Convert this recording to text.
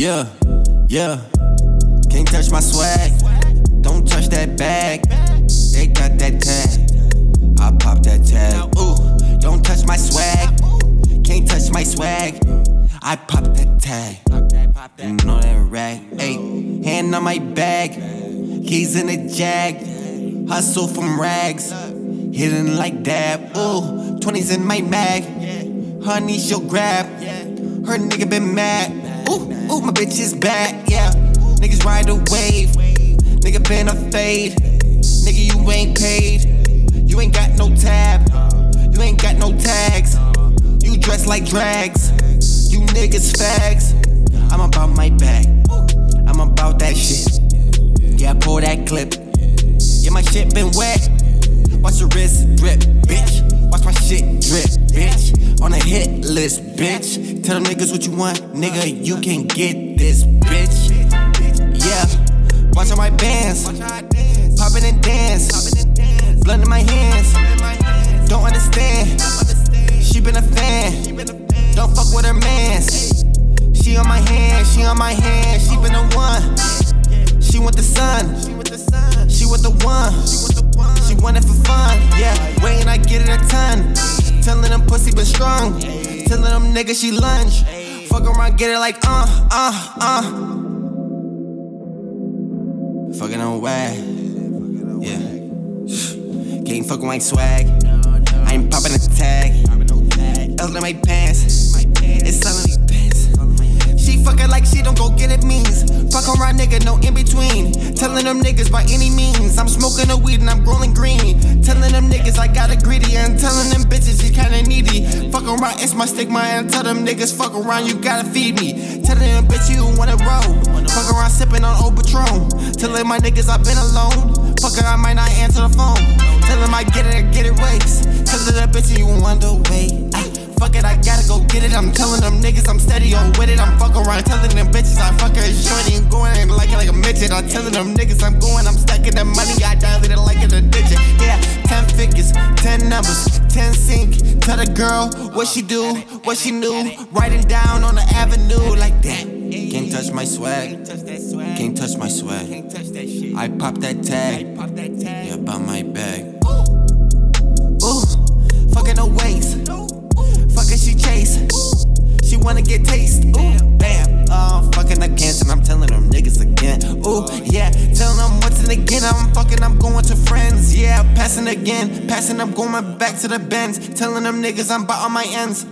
Yeah, yeah. Can't touch my swag. Don't touch that bag. They got that tag. I pop that tag. Ooh, don't touch my swag. Can't touch my swag. I pop that tag. You know that rag. Ayy, hand on my bag. Keys in the jag. Hustle from rags. Hitting like dab. Ooh, 20s in my mag. Honey, she'll grab. Her nigga been mad. Ooh, ooh, my bitch is back. Yeah, niggas ride a wave. Nigga been a fade. Nigga, you ain't paid. You ain't got no tab. You ain't got no tags. You dress like drags. You niggas fags. I'm about my bag. I'm about that shit. Yeah, pull that clip. Yeah, my shit been wet. Watch your wrist drip, bitch. Watch my shit drip, bitch. On a hit list, bitch. Tell them niggas what you want, nigga. You can get this, bitch. Yeah. Watch all my bands. Poppin' and dance. Blood in my hands. Don't understand. She been a fan. Don't fuck with her mans. She on my hand, she on my hand. She been the one. She want the sun. She want the one. She want it for fun. Yeah, waiting, I get it a ton. Them pussy been strong. Telling them niggas she lunge. Fuck around, get it like uh, uh, uh. Fucking on wag. Yeah. Can't fuck with my swag. I ain't popping a tag. Else in my pants. It's selling me pants. She fucking like she don't go get it means. Fuck around nigga, no in between. Telling them niggas by any means. I'm smoking the weed and I'm growing green. Telling them niggas I got a greedy and around, it's my stigma and tell them niggas fuck around, you gotta feed me. Telling them bitch you wanna roll. Fuck around sipping on old Patron. Telling my niggas I've been alone. Fuck I might not answer the phone. Tell them I get it, I get it race. Telling that bitch you wonder wait. Ay, Fuck it, I gotta go get it. I'm telling them niggas I'm steady on with it. I'm fuck around, telling them bitches I fuck her shorty and going and like it like a midget. I'm telling them niggas I'm going, I'm stacking the money. I dial it like it's a digit. Yeah, 10 figures, 10 numbers, 10 sync. Tell the girl what she do, what she knew. Writing down on the avenue like that. Can't touch my swag. Can't touch my swag. I pop that tag. Yeah, about my bag. Again. I'm fucking, I'm going to friends. Yeah, passing again. Passing, I'm going back to the bends. Telling them niggas I'm about on my ends.